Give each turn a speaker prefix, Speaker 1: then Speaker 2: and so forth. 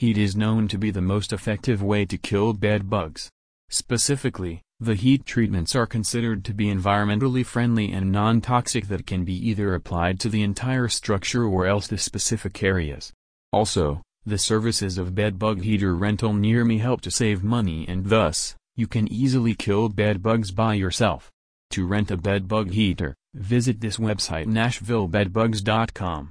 Speaker 1: Heat is known to be the most effective way to kill bed bugs. Specifically, the heat treatments are considered to be environmentally friendly and non-toxic that can be either applied to the entire structure or else the specific areas. Also, the services of bed bug heater rental near me help to save money and thus, you can easily kill bed bugs by yourself. To rent a bed bug heater, visit this website nashvillebedbugs.com.